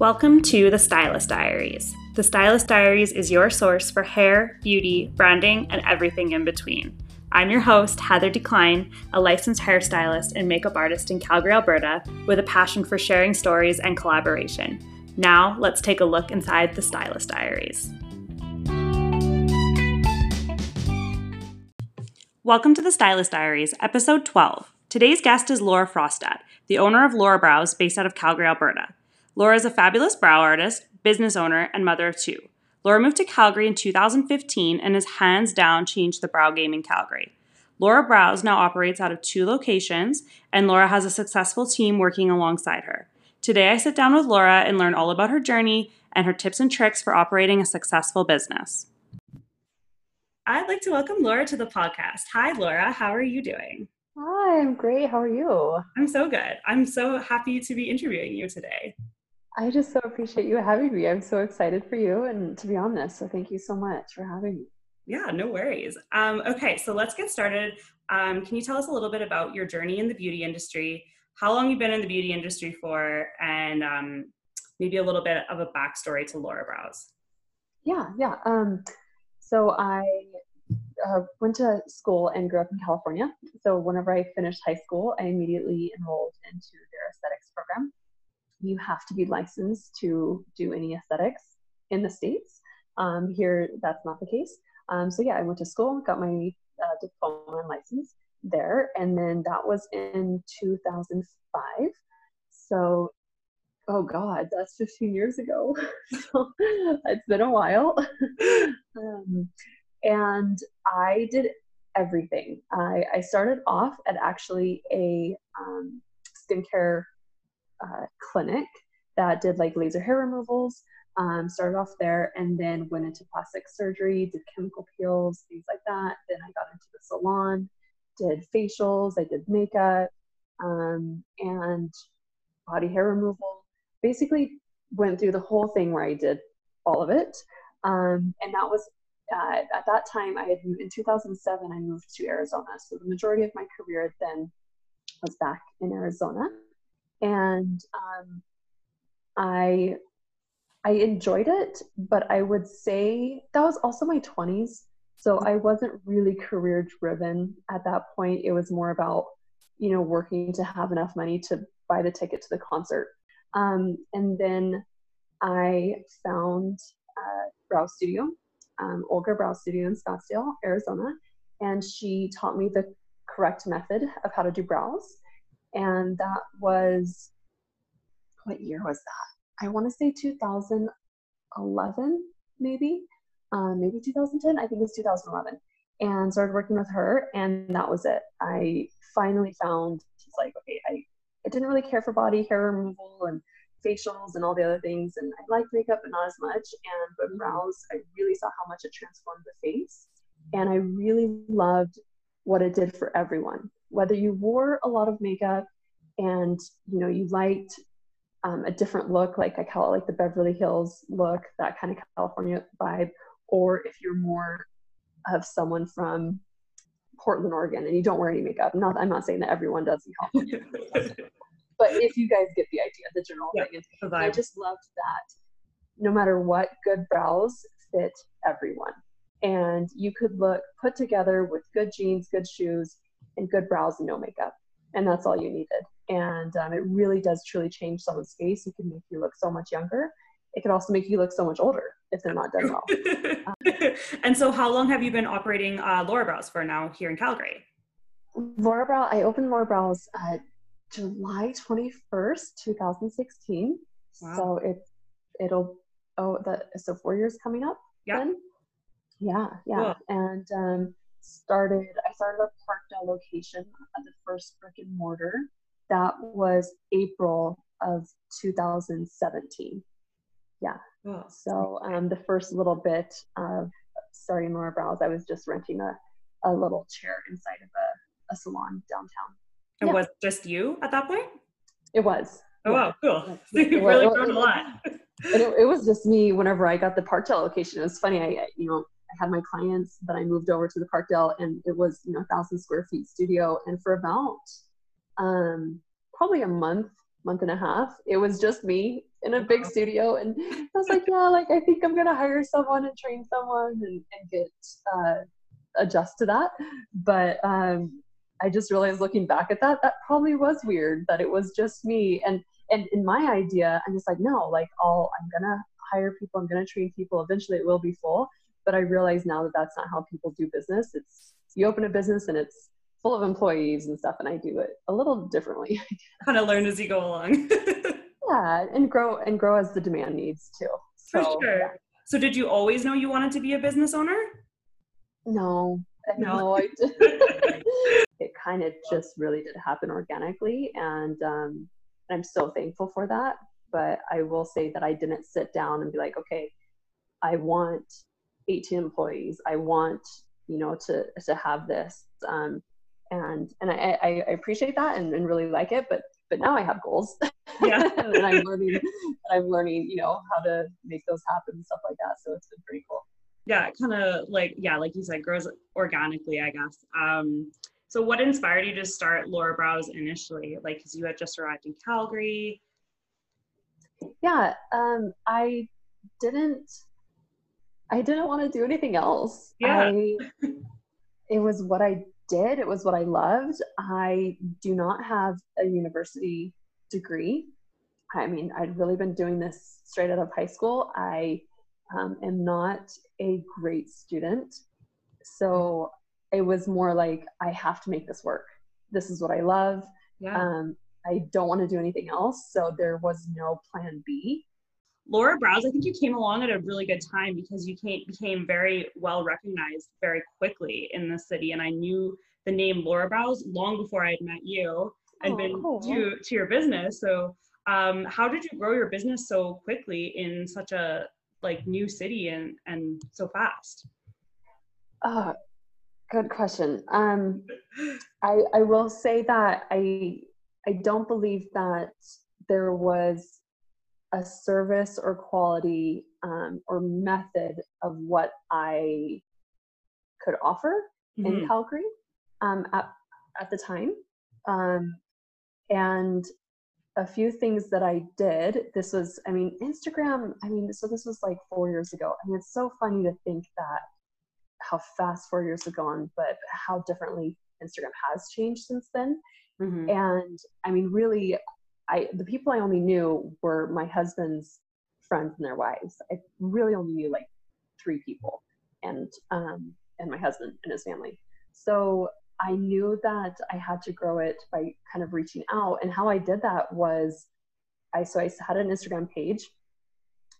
Welcome to the Stylist Diaries. The Stylist Diaries is your source for hair, beauty, branding, and everything in between. I'm your host, Heather Decline, a licensed hairstylist and makeup artist in Calgary, Alberta, with a passion for sharing stories and collaboration. Now, let's take a look inside the Stylist Diaries. Welcome to the Stylist Diaries, episode 12. Today's guest is Laura Frostad, the owner of Laura Brows, based out of Calgary, Alberta. Laura is a fabulous brow artist, business owner, and mother of two. Laura moved to Calgary in 2015 and has hands down changed the brow game in Calgary. Laura Brows now operates out of two locations, and Laura has a successful team working alongside her. Today, I sit down with Laura and learn all about her journey and her tips and tricks for operating a successful business. I'd like to welcome Laura to the podcast. Hi, Laura. How are you doing? Hi, I'm great. How are you? I'm so good. I'm so happy to be interviewing you today. I just so appreciate you having me. I'm so excited for you and to be on this. So thank you so much for having me. Yeah, no worries. Um, okay, so let's get started. Um, can you tell us a little bit about your journey in the beauty industry, how long you've been in the beauty industry for, and um, maybe a little bit of a backstory to Laura Brows? Yeah, yeah. Um, so I uh, went to school and grew up in California. So whenever I finished high school, I immediately enrolled into their aesthetics program you have to be licensed to do any aesthetics in the States. Um, here, that's not the case. Um, so, yeah, I went to school, got my uh, diploma and license there, and then that was in 2005. So, oh God, that's 15 years ago. so, it's been a while. um, and I did everything. I, I started off at actually a um, skincare uh, clinic that did like laser hair removals. Um, started off there and then went into plastic surgery, did chemical peels, things like that. Then I got into the salon, did facials, I did makeup, um, and body hair removal. Basically, went through the whole thing where I did all of it. Um, and that was uh, at that time I had in 2007. I moved to Arizona, so the majority of my career then was back in Arizona and um, I I enjoyed it, but I would say that was also my 20s. So I wasn't really career driven at that point. It was more about, you know, working to have enough money to buy the ticket to the concert. Um, and then I found a Brow Studio, um, Olga Brow Studio in Scottsdale, Arizona. And she taught me the correct method of how to do brows and that was what year was that? I want to say 2011, maybe, um, maybe 2010. I think it was 2011, and started working with her, and that was it. I finally found she's like, okay, I, I didn't really care for body hair removal and facials and all the other things, and I liked makeup, but not as much. And but brows, I really saw how much it transformed the face, and I really loved what it did for everyone whether you wore a lot of makeup and you know you liked um, a different look like i call it like the beverly hills look that kind of california vibe or if you're more of someone from portland oregon and you don't wear any makeup not i'm not saying that everyone does in california but if you guys get the idea the general thing is i just loved that no matter what good brows fit everyone. And you could look put together with good jeans good shoes and good brows and no makeup. And that's all you needed. And um, it really does truly change someone's face. It can make you look so much younger. It can also make you look so much older if they're not done well. um, and so, how long have you been operating uh, Laura Brows for now here in Calgary? Laura Brow, I opened Laura Brows uh, July 21st, 2016. Wow. So it, it'll, oh, that, so four years coming up yeah. then? Yeah, yeah. Cool. And um, started I started a Parkdale location at the first brick and mortar. That was April of 2017. Yeah. Oh. So um, the first little bit of starting Laura Brows, I was just renting a, a little chair inside of a, a salon downtown. And yeah. was just you at that point? It was. Oh yeah. wow, cool. So you've really grown a lot. and it, it, was just me whenever I got the Parkdale location. It was funny. I, you know, had my clients that I moved over to the Parkdale and it was, you know, a thousand square feet studio. And for about um, probably a month, month and a half. It was just me in a big studio, and I was like, yeah, like I think I'm gonna hire someone and train someone and, and get uh, adjust to that. But um, I just realized looking back at that, that probably was weird that it was just me. And and in my idea, I'm just like, no, like all I'm gonna hire people, I'm gonna train people. Eventually, it will be full. But I realize now that that's not how people do business. It's you open a business and it's full of employees and stuff, and I do it a little differently. kind of learn as you go along. yeah, and grow and grow as the demand needs too. So, For sure. Yeah. So, did you always know you wanted to be a business owner? No, no, I did. it kind of just really did happen organically, and um, I'm so thankful for that. But I will say that I didn't sit down and be like, okay, I want 18 employees. I want you know to to have this. Um, and and I, I, appreciate that and, and really like it but but now i have goals. Yeah. And i'm learning i'm learning you know how to make those happen and stuff like that so it's been pretty cool. Yeah kind of like yeah like you said grows organically i guess. Um so what inspired you to start laura brows initially? Like because you had just arrived in calgary. Yeah um i didn't i didn't want to do anything else yeah I, it was what i did. It was what I loved. I do not have a university degree. I mean, I'd really been doing this straight out of high school. I um, am not a great student. So it was more like, I have to make this work. This is what I love. Yeah. Um, I don't want to do anything else. So there was no plan B. Laura Brows, I think you came along at a really good time because you came, became very well recognized very quickly in the city. And I knew the name Laura Brows long before I had met you and oh, been cool. to, to your business. So um, how did you grow your business so quickly in such a like new city and, and so fast? Uh, good question. Um, I, I will say that I, I don't believe that there was a service or quality um, or method of what I could offer mm-hmm. in Calgary um, at, at the time. Um, and a few things that I did, this was, I mean, Instagram, I mean, so this was like four years ago. I mean, it's so funny to think that how fast four years have gone, but how differently Instagram has changed since then. Mm-hmm. And I mean, really, I the people I only knew were my husband's friends and their wives. I really only knew like three people, and um, and my husband and his family. So I knew that I had to grow it by kind of reaching out. And how I did that was, I so I had an Instagram page,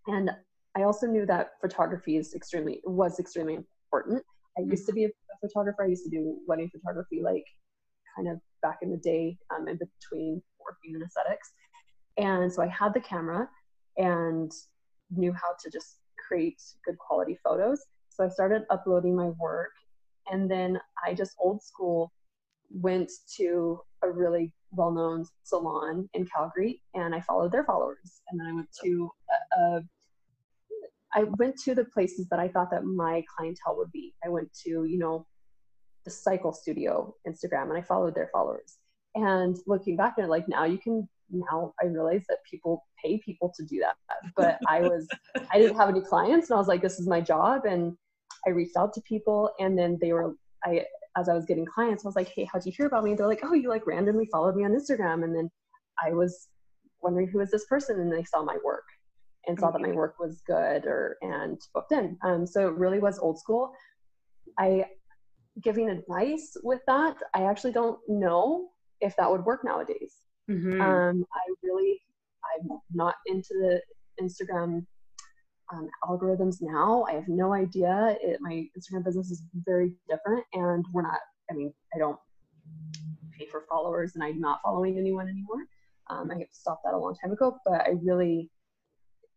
and I also knew that photography is extremely was extremely important. I used to be a, photographer. I used to do wedding photography, like kind of back in the day, um, in between working in aesthetics. And so I had the camera and knew how to just create good quality photos. So I started uploading my work. And then I just old school went to a really well known salon in Calgary and I followed their followers. And then I went to a, a I went to the places that I thought that my clientele would be. I went to, you know, the cycle studio Instagram and I followed their followers. And looking back it, like now you can now I realize that people pay people to do that. But I was I didn't have any clients and I was like, this is my job. And I reached out to people and then they were I as I was getting clients, I was like, hey, how'd you hear about me? And they're like, oh, you like randomly followed me on Instagram. And then I was wondering who is this person and they saw my work and saw that my work was good or and booked in. Um, so it really was old school. I giving advice with that, I actually don't know if that would work nowadays. Mm-hmm. Um, I really, I'm not into the Instagram um, algorithms now. I have no idea. It, my Instagram business is very different, and we're not. I mean, I don't pay for followers, and I'm not following anyone anymore. Um, I stopped that a long time ago, but I really,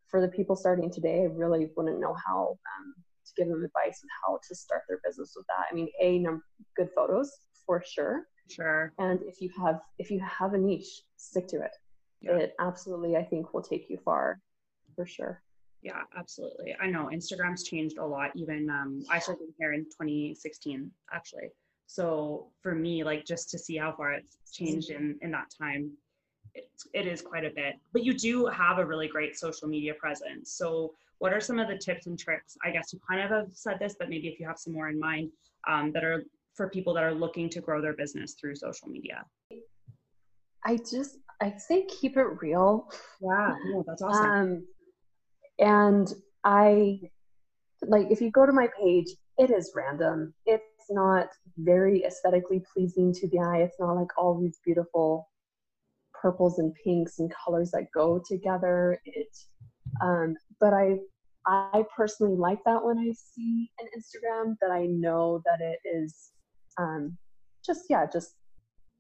for the people starting today, I really wouldn't know how um, to give them advice on how to start their business with that. I mean, a number good photos for sure. Sure. And if you have if you have a niche, stick to it. Yeah. It absolutely I think will take you far for sure. Yeah, absolutely. I know Instagram's changed a lot. Even um, I started here in 2016, actually. So for me, like just to see how far it's changed in in that time, it, it is quite a bit. But you do have a really great social media presence. So, what are some of the tips and tricks? I guess you kind of have said this, but maybe if you have some more in mind um, that are for people that are looking to grow their business through social media. I just I say keep it real. Yeah, no, that's awesome. Um, and I like if you go to my page, it is random. It's not very aesthetically pleasing to the eye. It's not like all these beautiful purples and pinks and colors that go together. It, um, but I, I personally like that when I see an Instagram that I know that it is, um, just yeah, just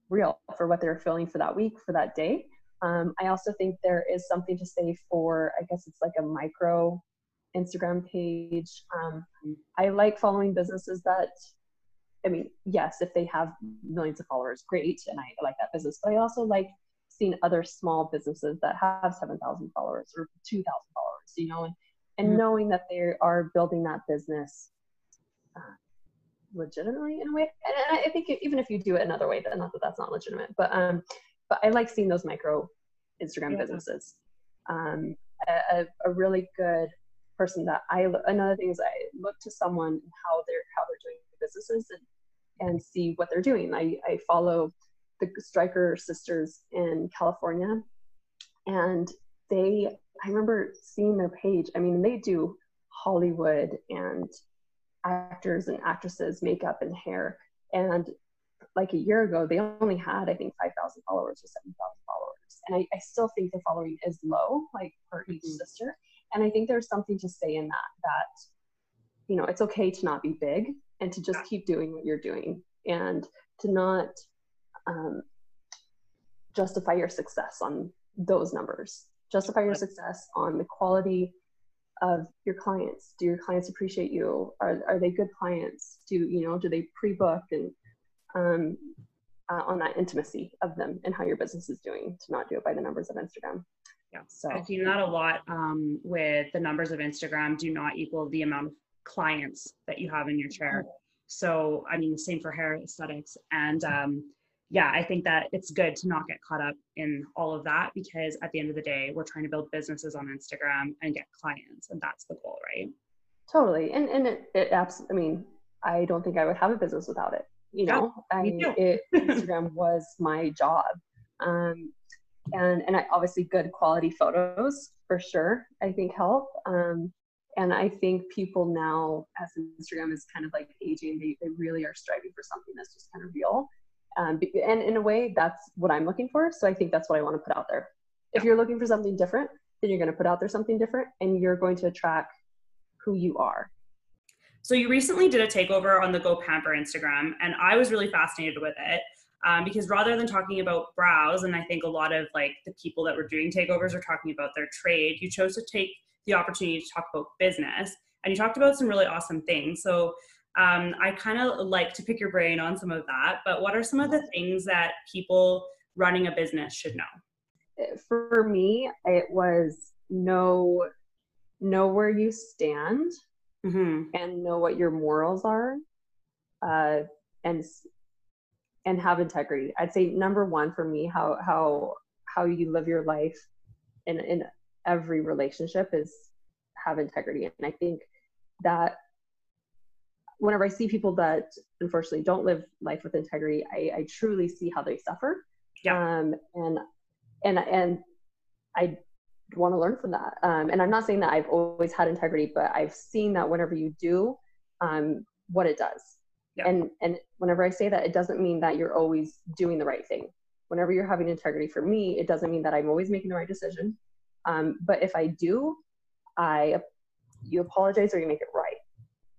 real for what they're feeling for that week, for that day. Um, I also think there is something to say for, I guess it's like a micro Instagram page. Um, I like following businesses that, I mean, yes, if they have millions of followers, great, and I like that business. But I also like seeing other small businesses that have 7,000 followers or 2,000 followers, you know, and, and mm-hmm. knowing that they are building that business uh, legitimately in a way. And, and I think even if you do it another way, then not that that's not legitimate, but um, but I like seeing those micro Instagram yeah. businesses. Um, a, a really good person that I another thing is I look to someone how they're how they're doing businesses and and see what they're doing. I, I follow the Striker sisters in California and they I remember seeing their page. I mean they do Hollywood and actors and actresses makeup and hair. And like a year ago they only had I think 5,000 followers or 7,000 followers. And I, I still think the following is low like for each mm-hmm. sister. And i think there's something to say in that that you know it's okay to not be big and to just keep doing what you're doing and to not um, justify your success on those numbers. Justify your success on the quality of your clients do your clients appreciate you are, are they good clients do you know do they pre-book and um, uh, on that intimacy of them and how your business is doing to not do it by the numbers of instagram yeah. So I do that a lot um, with the numbers of Instagram do not equal the amount of clients that you have in your chair. So I mean, the same for hair aesthetics. And um, yeah, I think that it's good to not get caught up in all of that because at the end of the day, we're trying to build businesses on Instagram and get clients, and that's the goal, right? Totally. And and it, it abs- I mean, I don't think I would have a business without it. You know, yeah, I mean, it, Instagram was my job. Um, and and I, obviously good quality photos for sure i think help um, and i think people now as instagram is kind of like aging they, they really are striving for something that's just kind of real um, and in a way that's what i'm looking for. So i think that's what i want to put out there. If you're looking for something different then you're going to put out there something different and you're going to attract who you are. So you recently did a takeover on the go pamper instagram and i was really fascinated with it um, because rather than talking about brows, and I think a lot of like the people that were doing takeovers are talking about their trade, you chose to take the opportunity to talk about business, and you talked about some really awesome things. So um, I kind of like to pick your brain on some of that. But what are some of the things that people running a business should know? For me, it was know know where you stand mm-hmm. and know what your morals are, uh, and and have integrity. I'd say number one for me, how how how you live your life in in every relationship is have integrity. And I think that whenever I see people that unfortunately don't live life with integrity, I, I truly see how they suffer. Yeah. Um, and and and I want to learn from that. Um, and I'm not saying that I've always had integrity, but I've seen that whenever you do, um, what it does. Yeah. And and whenever I say that, it doesn't mean that you're always doing the right thing. Whenever you're having integrity, for me, it doesn't mean that I'm always making the right decision. Um, but if I do, I you apologize or you make it right,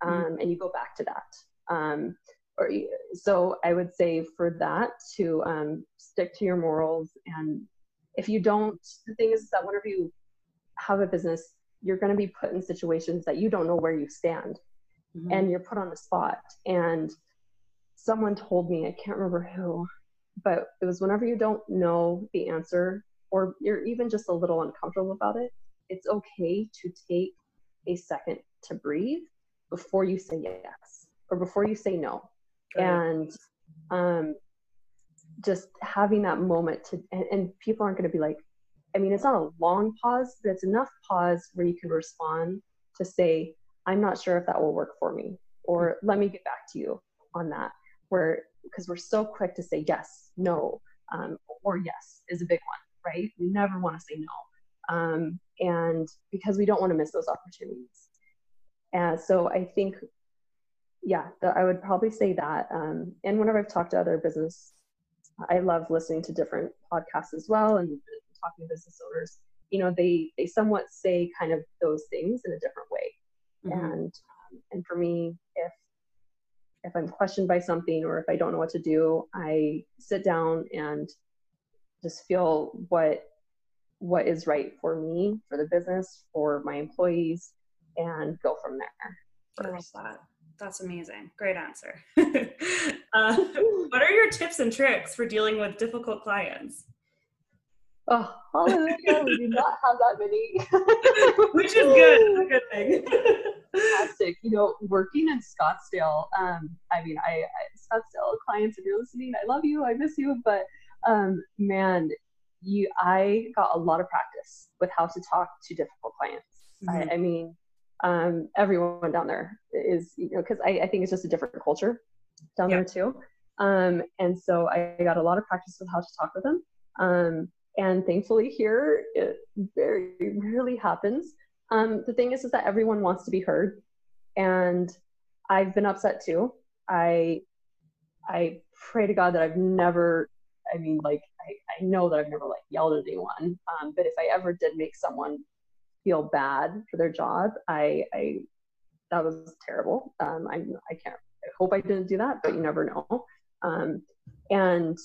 mm-hmm. um, and you go back to that. Um, or so I would say for that to um, stick to your morals, and if you don't, the thing is that whenever you have a business, you're going to be put in situations that you don't know where you stand mm-hmm. and you're put on the spot. And someone told me, I can't remember who, but it was whenever you don't know the answer or you're even just a little uncomfortable about it, it's okay to take a second to breathe before you say yes or before you say no. And um, just having that moment to and, and people aren't going to be like i mean it's not a long pause but it's enough pause where you can respond to say i'm not sure if that will work for me or let me get back to you on that where because we're so quick to say yes no um, or yes is a big one right? We never want to say no. Um, and because we don't want to miss those opportunities and so i think yeah the, i would probably say that um, and whenever i've talked to other business I love listening to different podcasts as well and talking to business owners. You know, they they somewhat say kind of those things in a different way. Mm-hmm. And um, and for me, if if I'm questioned by something or if I don't know what to do, I sit down and just feel what what is right for me, for the business, for my employees, and go from there. First. I love that. That's amazing. Great answer. uh, what are your tips and tricks for dealing with difficult clients? Oh, hallelujah. we do not have that many. Which is good. good thing. Fantastic. You know, working in Scottsdale, um, I mean, I, I, Scottsdale clients, if you're listening, I love you, I miss you, but um, man, you, I got a lot of practice with how to talk to difficult clients. Mm-hmm. I, I mean, um, everyone down there is, you know, because I, I, think it's just a different culture down there too. Um, and so I got a lot of practice with how to talk with them. Um, and thankfully here it very rarely happens. Um, the thing is, is that everyone wants to be heard, and I've been upset too. I I pray to God that I've never. I mean, like I, I know that I've never like yelled at anyone, um, but if I ever did make someone feel bad for their job. I, I that was terrible. Um, I, I can't. I hope I didn't do that, but you never know. Um, and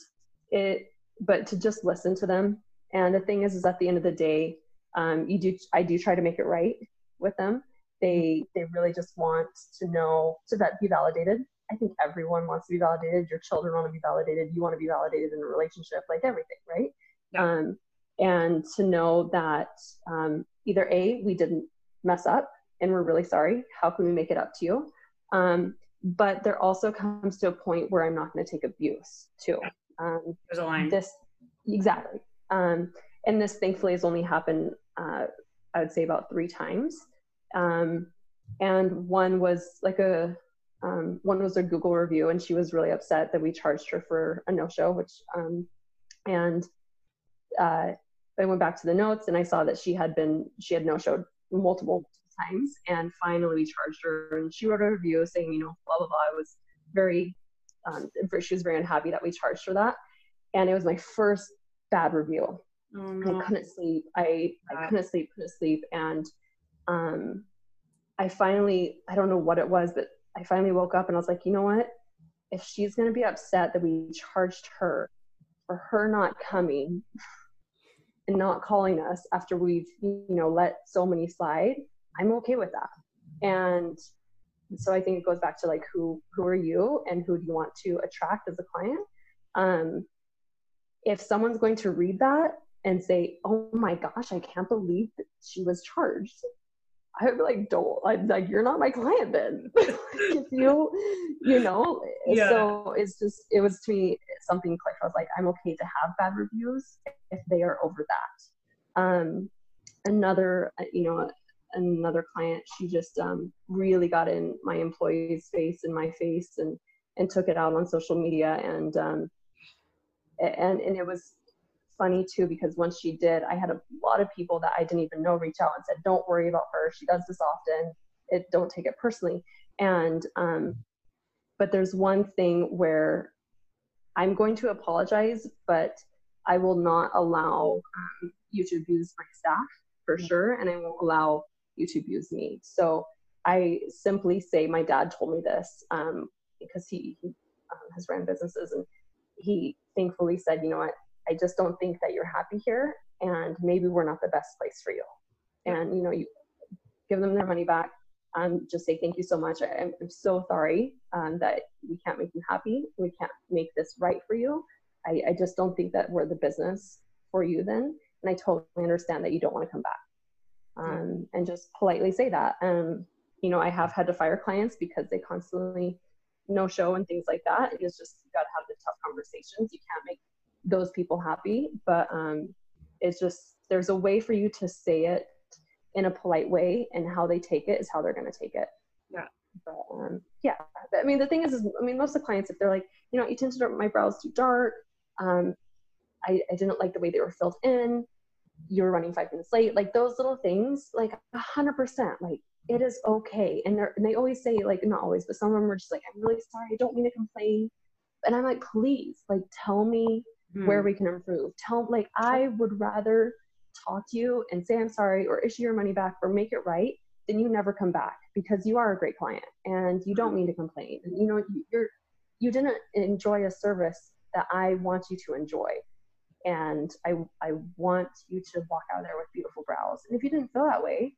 it, but to just listen to them. And the thing is, is at the end of the day, um, you do. I do try to make it right with them. They they really just want to know to that be validated. I think everyone wants to be validated. Your children want to be validated. You want to be validated in a relationship, like everything, right? Yeah. Um, and to know that um, either A, we didn't mess up and we're really sorry. How can we make it up to you? Um, but there also comes to a point where I'm not going to take abuse too. Um, There's a line. This exactly. Um, and this thankfully has only happened, uh, I would say about three times. Um, and one was like a, um, one was a Google review, and she was really upset that we charged her for a no-show, which, um, and uh, I went back to the notes and I saw that she had been she had no showed multiple times and finally we charged her. And she wrote a review saying you know blah blah blah. I was very um, she was very unhappy that we charged her that. And it was my first bad review. Oh, no. I couldn't sleep. I, I couldn't sleep couldn't sleep. And um I finally I don't know what it was but I finally woke up and I was like you know what? If she's going to be upset that we charged her for her not coming and not calling us after we've you know let so many slide i'm okay with that. And so i think it goes back to like who who are you and who do you want to attract as a client? Um if someone's going to read that and say oh my gosh i can't believe she was charged I would be like, don't I, like you're not my client then. if you, you know, yeah. so it's just it was to me something clicked. I was like, I'm okay to have bad reviews if they are over that. Um, another, uh, you know, another client, she just um, really got in my employee's face and my face and and took it out on social media and um, and and it was funny too because once she did, I had a lot of people that I didn't even know reach out and said, "Don't worry about her. She does this often. It don't take it personally." And um, but there's one thing where I'm going to apologize, but I will not allow um, you to abuse my staff for sure, and I won't allow you to abuse me. So I simply say, my dad told me this um, because he, he um, has ran businesses, and he thankfully said, you know what, I just don't think that you're happy here, and maybe we're not the best place for you. And you know, you give them their money back. Um, just say thank you so much. I, am so sorry um, that we can't make you happy. We can't make this right for you. I, I just don't think that we're the business for you then. And I totally understand that you don't want to come back. Um, and just politely say that. Um, you know, I have had to fire clients because they constantly no show and things like that. It's just you got to have the tough conversations. You can't make those people happy. But um, it's just there's a way for you to say it in a polite way, and how they take it is how they're going to take it. Yeah. But um, yeah, I mean the thing is, is I mean most of the clients, if they're like, you know, you tinted my brows too dark, um, I, I didn't like the way they were filled in, you were running five minutes late, like those little things, like a hundred percent, like it is okay. And, and they always say, like, not always, but some of them are just like, I'm really sorry. I don't mean to complain. And I'm like, please, like, tell me hmm. where we can improve. Tell, like, I would rather talk to you and say I'm sorry or issue your money back or make it right than you never come back because you are a great client and you don't mean to complain. And, you know, you're, you didn't enjoy a service that I want you to enjoy. And I, I want you to walk out of there with beautiful brows. And if you didn't feel that way,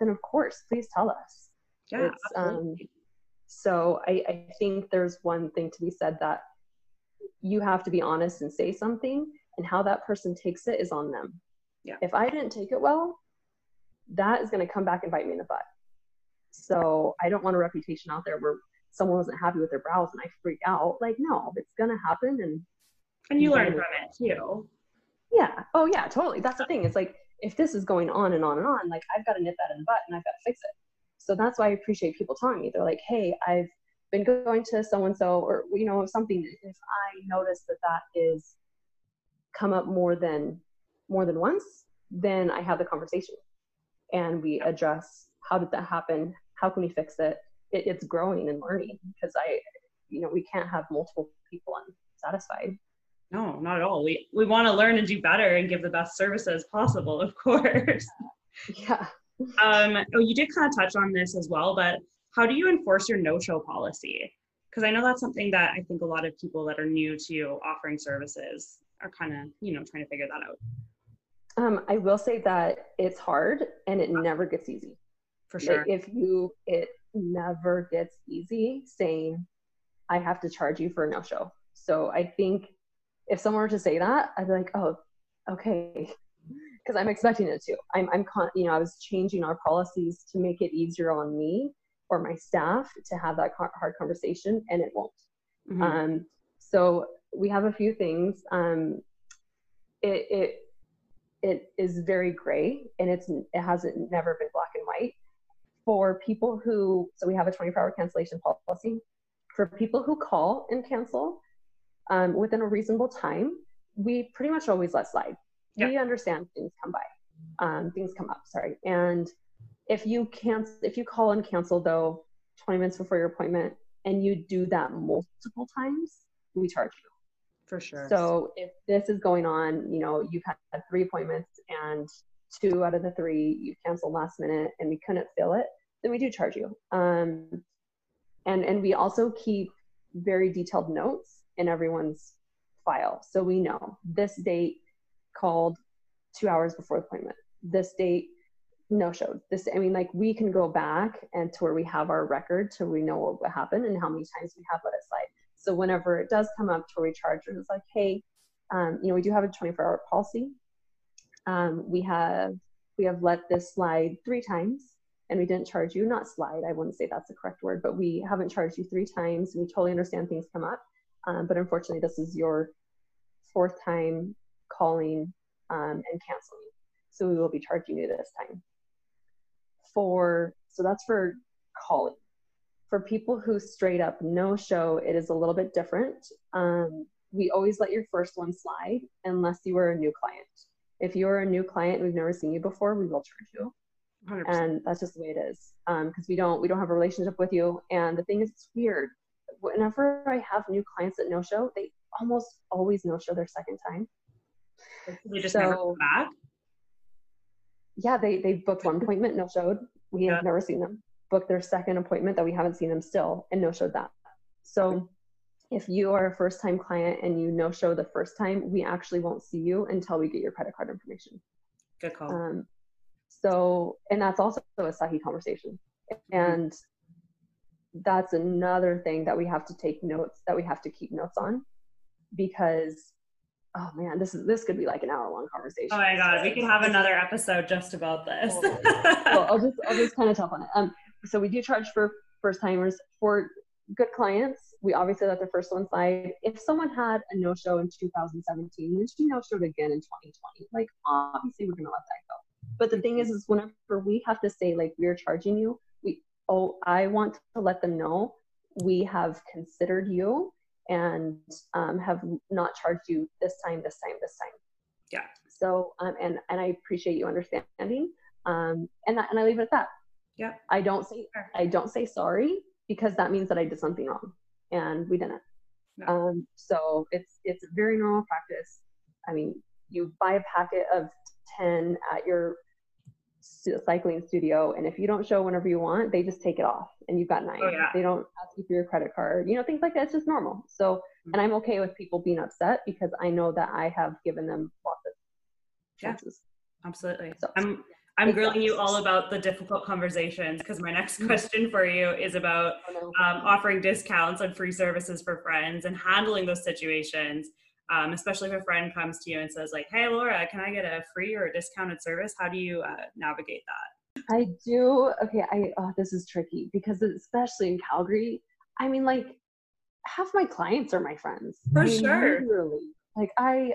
then of course, please tell us. Yeah, um, so I, I think there's one thing to be said that you have to be honest and say something, and how that person takes it is on them. Yeah. If I didn't take it well, that is going to come back and bite me in the butt. So I don't want a reputation out there where someone wasn't happy with their brows and I freak out. Like, no, it's going to happen, and and you learn from it too. Yeah. Oh yeah, totally. That's the thing. It's like if this is going on and on and on, like I've got to nip that in the butt and I've got to fix it. So that's why I appreciate people telling me. They're like, hey, I've been going to so and so, or you know, something. If I notice that that is come up more than more than once, then I have the conversation, and we address how did that happen? How can we fix it? it it's growing and learning because I, you know, we can't have multiple people unsatisfied. No, not at all. We we want to learn and do better and give the best services possible, of course. Yeah. Um, oh, you did kind of touch on this as well, but how do you enforce your no-show policy? Because I know that's something that I think a lot of people that are new to offering services are kind of, you know, trying to figure that out. Um, I will say that it's hard and it never gets easy. For sure. Like if you, it never gets easy saying, I have to charge you for a no-show. So I think if someone were to say that, I'd be like, oh, okay, because I'm expecting it to. I'm, I'm, con- you know, I was changing our policies to make it easier on me or my staff to have that hard conversation, and it won't. Mm-hmm. Um, so we have a few things. Um, it, it it is very gray, and it's it hasn't never been black and white. For people who, so we have a 24 hour cancellation policy. For people who call and cancel, um, within a reasonable time, we pretty much always let slide. We understand things come by, um, things come up. Sorry, and if you cancel, if you call and cancel though, 20 minutes before your appointment, and you do that multiple times, we charge you. For sure. So if this is going on, you know, you've had three appointments and two out of the three you canceled last minute and we couldn't fill it, then we do charge you. Um, and and we also keep very detailed notes in everyone's file. So we know this date called two hours before appointment. This date no showed. This I mean like we can go back and to where we have our record to we know what, what happened and how many times we have let it slide. So whenever it does come up to where we charge it's like, hey, um, you know, we do have a 24 hour policy. Um, we have we have let this slide three times and we didn't charge you, not slide, I wouldn't say that's the correct word, but we haven't charged you three times. We totally understand things come up. Um, but unfortunately, this is your fourth time calling um, and canceling. So we will be charging you this time. For so that's for calling. For people who straight up no show, it is a little bit different. Um, we always let your first one slide unless you are a new client. If you're a new client we've never seen you before, we will charge you. 100%. And that's just the way it is. Um because um, we don't we don't have a relationship with you. And the thing is, it's weird whenever I have new clients that no show, they almost always no show their second time. They just so, never come back. Yeah, they they booked one appointment, no showed. We yeah. have never seen them. Booked their second appointment that we haven't seen them still, and no showed that. So if you are a first time client and you no show the first time, we actually won't see you until we get your credit card information. Good call. Um, so, and that's also a Sahi conversation. And that's another thing that we have to take notes that we have to keep notes on because oh man this is this could be like an hour long conversation. Oh my god we could have another episode just about this. Well, i'll just i'll just kind of talk on it. Um so we do charge for first timers. For good clients, we obviously let the first one slide. If someone had a no show in 2017, then she no showed again in 2020, like obviously we're gonna let that go. But the thing is, is whenever we have to say like we're charging you, we oh I want to let them know we have considered you and um, have not charged you this time, this time, this time. Yeah. So um, and and I appreciate you understanding. Um, and that, and I leave it at that. Yeah. I don't say I don't say sorry because that means that I did something wrong, and we didn't. No. Um, so it's it's a very normal practice. I mean, you buy a packet of ten at your cycling studio, and if you don't show whenever you want, they just take it off, and you've got nine. Oh, yeah. They don't ask you for your credit card, you know, things like that. It's just normal. So, mm-hmm. and I'm okay with people being upset because I know that I have given them lots of chances. Yeah, absolutely. So, I'm I'm grilling you all about the difficult conversations because my next mm-hmm. question for you is about um, offering discounts and free services for friends and handling those situations. Um, especially if a friend comes to you and says like, "Hey, Laura, can I get a free or a discounted service?" How do you uh, navigate that? I do. Okay, I oh, this is tricky because especially in Calgary, I mean, like half my clients are my friends. For I mean, sure. Literally, like I,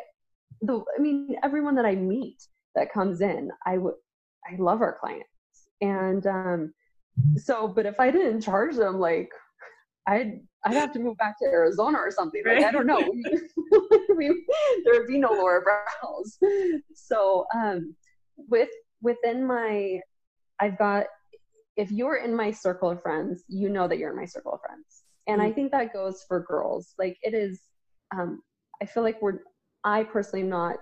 the I mean, everyone that I meet that comes in, I would I love our clients. And um, so, but if I didn't charge them, like I'd I'd have to move back to Arizona or something. Like I don't know. we, there would be no Laura Brows. So um, with within my, I've got. If you're in my circle of friends, you know that you're in my circle of friends, and mm-hmm. I think that goes for girls. Like it is. Um, I feel like we're. I personally am not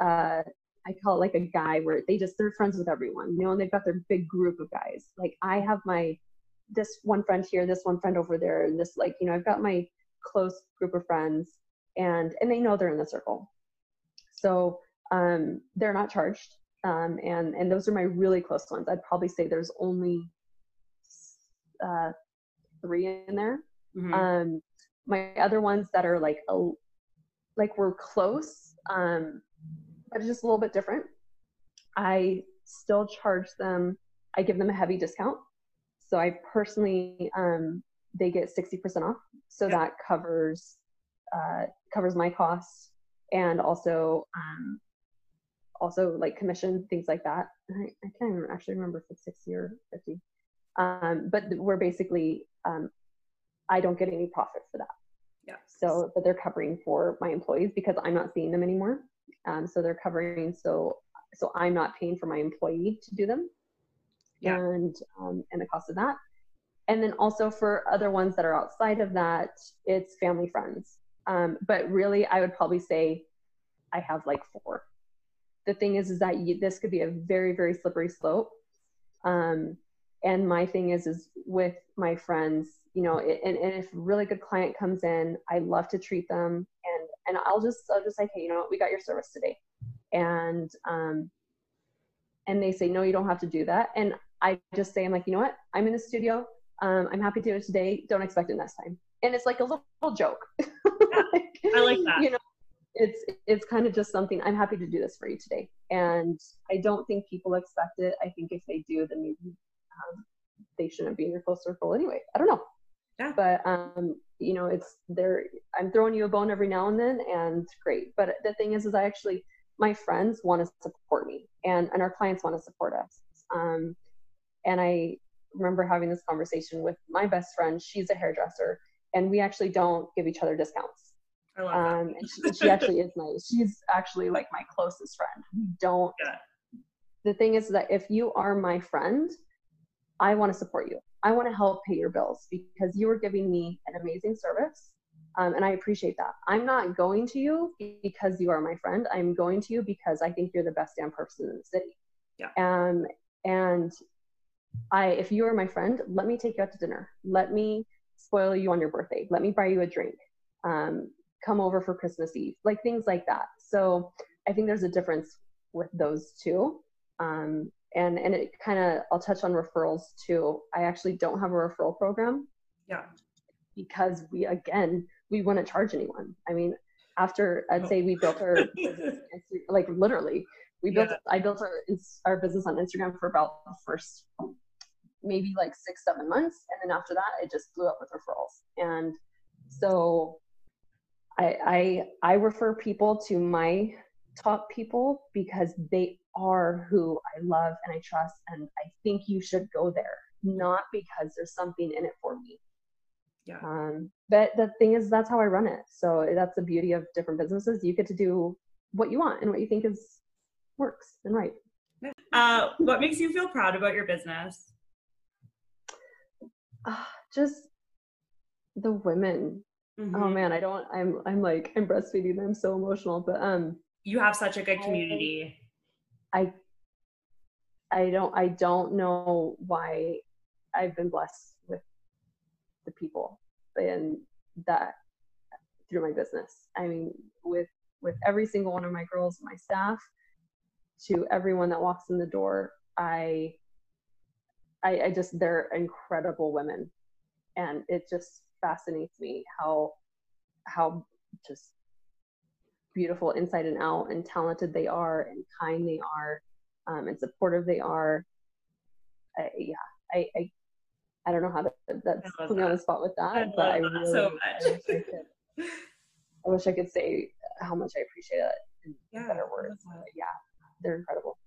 uh, I call it like a guy where they just they're friends with everyone, you know, and they've got their big group of guys. Like I have my this one friend here, this one friend over there, and this like you know I've got my close group of friends, and and they know they're in the circle, so um, they're not charged, um, and and those are my really close ones. I'd probably say there's only uh, three in there. Mm-hmm. Um, my other ones that are like a like we're close um but just a little bit different. I still charge them, I give them a heavy discount. So I personally, um, they get 60% off. So that covers, uh, covers my costs and also, um, also like commission, things like that. I, I can't even actually remember if it's 60 or 50. Um, but we're basically, um, I don't get any profit for that. Yeah. So, but they're covering for my employees because I'm not seeing them anymore. Um, so they're covering so so I'm not paying for my employee to do them, yeah. and um, and the cost of that. And then also for other ones that are outside of that, it's family friends. Um, but really, I would probably say I have like four. The thing is, is that you, this could be a very very slippery slope. Um, and my thing is, is with my friends, you know, and, and if a really good client comes in, I love to treat them and I'll just I'll just say, hey, you know what, we got your service today, and um, and they say, no, you don't have to do that, and I just say, I'm like, you know what, I'm in the studio, um, I'm happy to do it today. Don't expect it next time, and it's like a little, little joke. like, I like that. You know, it's it's kind of just something. I'm happy to do this for you today, and I don't think people expect it. I think if they do, then maybe um, they shouldn't be in your close circle anyway. I don't know. Yeah. But um, you know, it's there. I'm throwing you a bone every now and then, and great. But the thing is, is I actually my friends want to support me, and and our clients want to support us. Um, and I remember having this conversation with my best friend. She's a hairdresser, and we actually don't give each other discounts. I love um, and she, she actually is nice. She's actually like my closest friend. We don't. Yeah. The thing is that if you are my friend, I want to support you. I want to help pay your bills because you are giving me an amazing service. Um, and I appreciate that. I'm not going to you because you are my friend. I'm going to you because I think you're the best damn person in the city. Yeah. Um, and I, if you are my friend, let me take you out to dinner. Let me spoil you on your birthday. Let me buy you a drink. Um, come over for Christmas Eve, like things like that. So I think there's a difference with those two. Um, and and it kind of i'll touch on referrals too i actually don't have a referral program yeah because we again we wouldn't charge anyone i mean after i'd say we built our business, like literally we built yeah. i built our our business on instagram for about the first maybe like six, seven months. And then after that, it just blew up with referrals. And so I, I, I refer people to my top people because they are who I love and I trust. And I think you should go there, not because there's something in it for me. Yeah. Um, but the thing is, that's how I run it. So that's the beauty of different businesses. You get to do what you want and what you think is works and right. Uh, what makes you feel proud about your business? Uh, just the women. Oh, mm-hmm. Oh man, I don't. I'm. I'm like. I'm breastfeeding. I'm so emotional. But um. You have such a good community. I. I don't. I don't know why I've been blessed with the people and that through my business. I mean, with with every single one of my girls, my staff, to everyone that walks in the door. I, I, I just they're incredible women, and it just fascinates me how how just beautiful inside and out and talented they are and kind they are um, and supportive they are I, yeah I, I I don't know how to that's put me that. on the spot with that I but I really so much. I, wish I, could, I wish I could say how much I appreciate it in yeah, better words yeah they're incredible.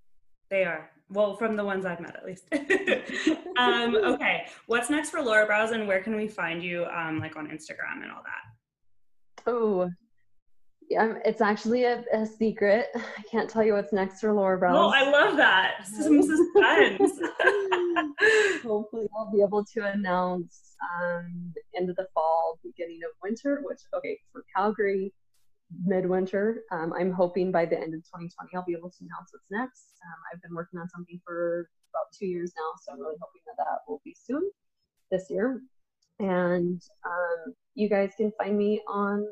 They are. Well, from the ones I've met at least. um, okay. What's next for Laura Brows and where can we find you um, like on Instagram and all that? Oh, yeah, it's actually a, a, secret. I can't tell you what's next for Laura Brows. Oh, I love that. Some suspense. Hopefully, I'll be able to announce um, end of the fall, beginning of winter. Which, okay, for Calgary, midwinter. Um, I'm hoping by the end of 2020 I'll be able to announce what's next. Um, I've been working on something for about two years now, so I'm really hoping that that will be soon this year. And um, you guys can find me on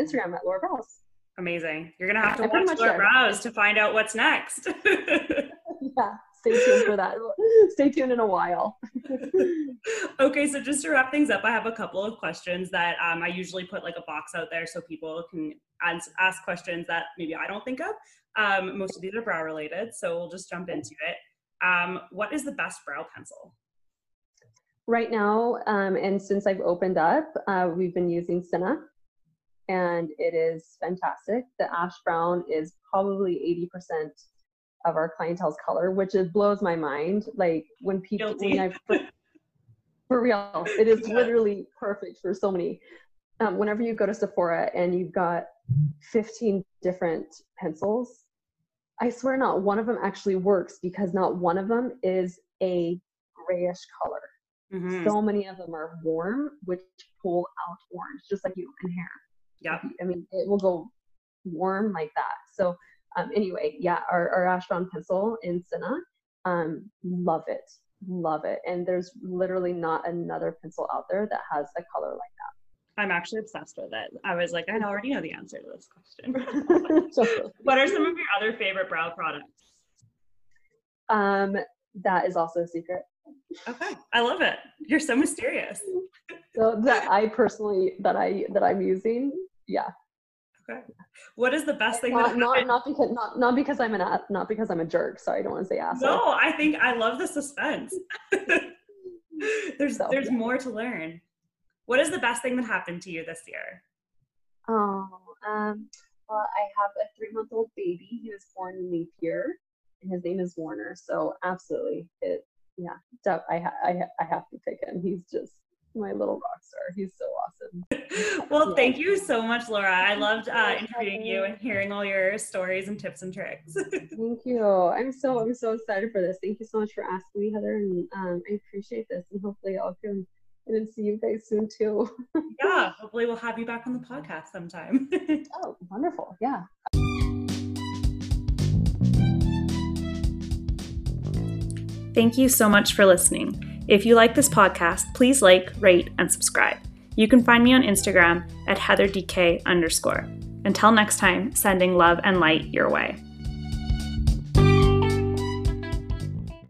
Instagram at Laura Brows. Amazing. You're gonna have to I watch Laura Brows to find out what's next. yeah, stay tuned for that. Stay tuned in a while. okay, so just to wrap things up, I have a couple of questions that um, I usually put like a box out there so people can ask, ask questions that maybe I don't think of. Um, most of these are brow related, so we'll just jump into it. Um, what is the best brow pencil? Right now, um, and since I've opened up, uh, we've been using Cinna, and it is fantastic. The ash brown is probably 80% of our clientele's color, which it blows my mind. Like when people, when I, for, for real, it is literally perfect for so many. Um, whenever you go to Sephora and you've got 15 different pencils, I swear not one of them actually works because not one of them is a grayish color. Mm-hmm. So many of them are warm, which pull out orange, just like you in hair. Yeah. I mean, it will go warm like that. So um, anyway, yeah, our, our ash brown pencil in Cinna, um, love it, love it. And there's literally not another pencil out there that has a color like that. I'm actually obsessed with it. I was like, I already know the answer to this question. what are some of your other favorite brow products? Um, that is also a secret. Okay, I love it. You're so mysterious. so that I personally that I that I'm using, yeah, Okay. What is the best thing? Not, not, not, because not not because I'm an not because I'm a jerk. Sorry, I don't want to say asshole. No, I think I love the suspense. there's so, there's yeah. more to learn. What is the best thing that happened to you this year? Oh, um, well, I have a three month old baby. He was born in leap year, and his name is Warner. So absolutely, it yeah, I I I have to pick him. He's just my little rock star. He's so awesome. well, yeah. thank you so much, Laura. I loved uh, interviewing you and hearing all your stories and tips and tricks. thank you. I'm so I'm so excited for this. Thank you so much for asking me, Heather, and um, I appreciate this. And hopefully, I'll come and see you guys soon too. yeah, hopefully, we'll have you back on the podcast sometime. oh, wonderful! Yeah. Thank you so much for listening. If you like this podcast, please like, rate, and subscribe. You can find me on Instagram at heatherdk underscore. Until next time, sending love and light your way.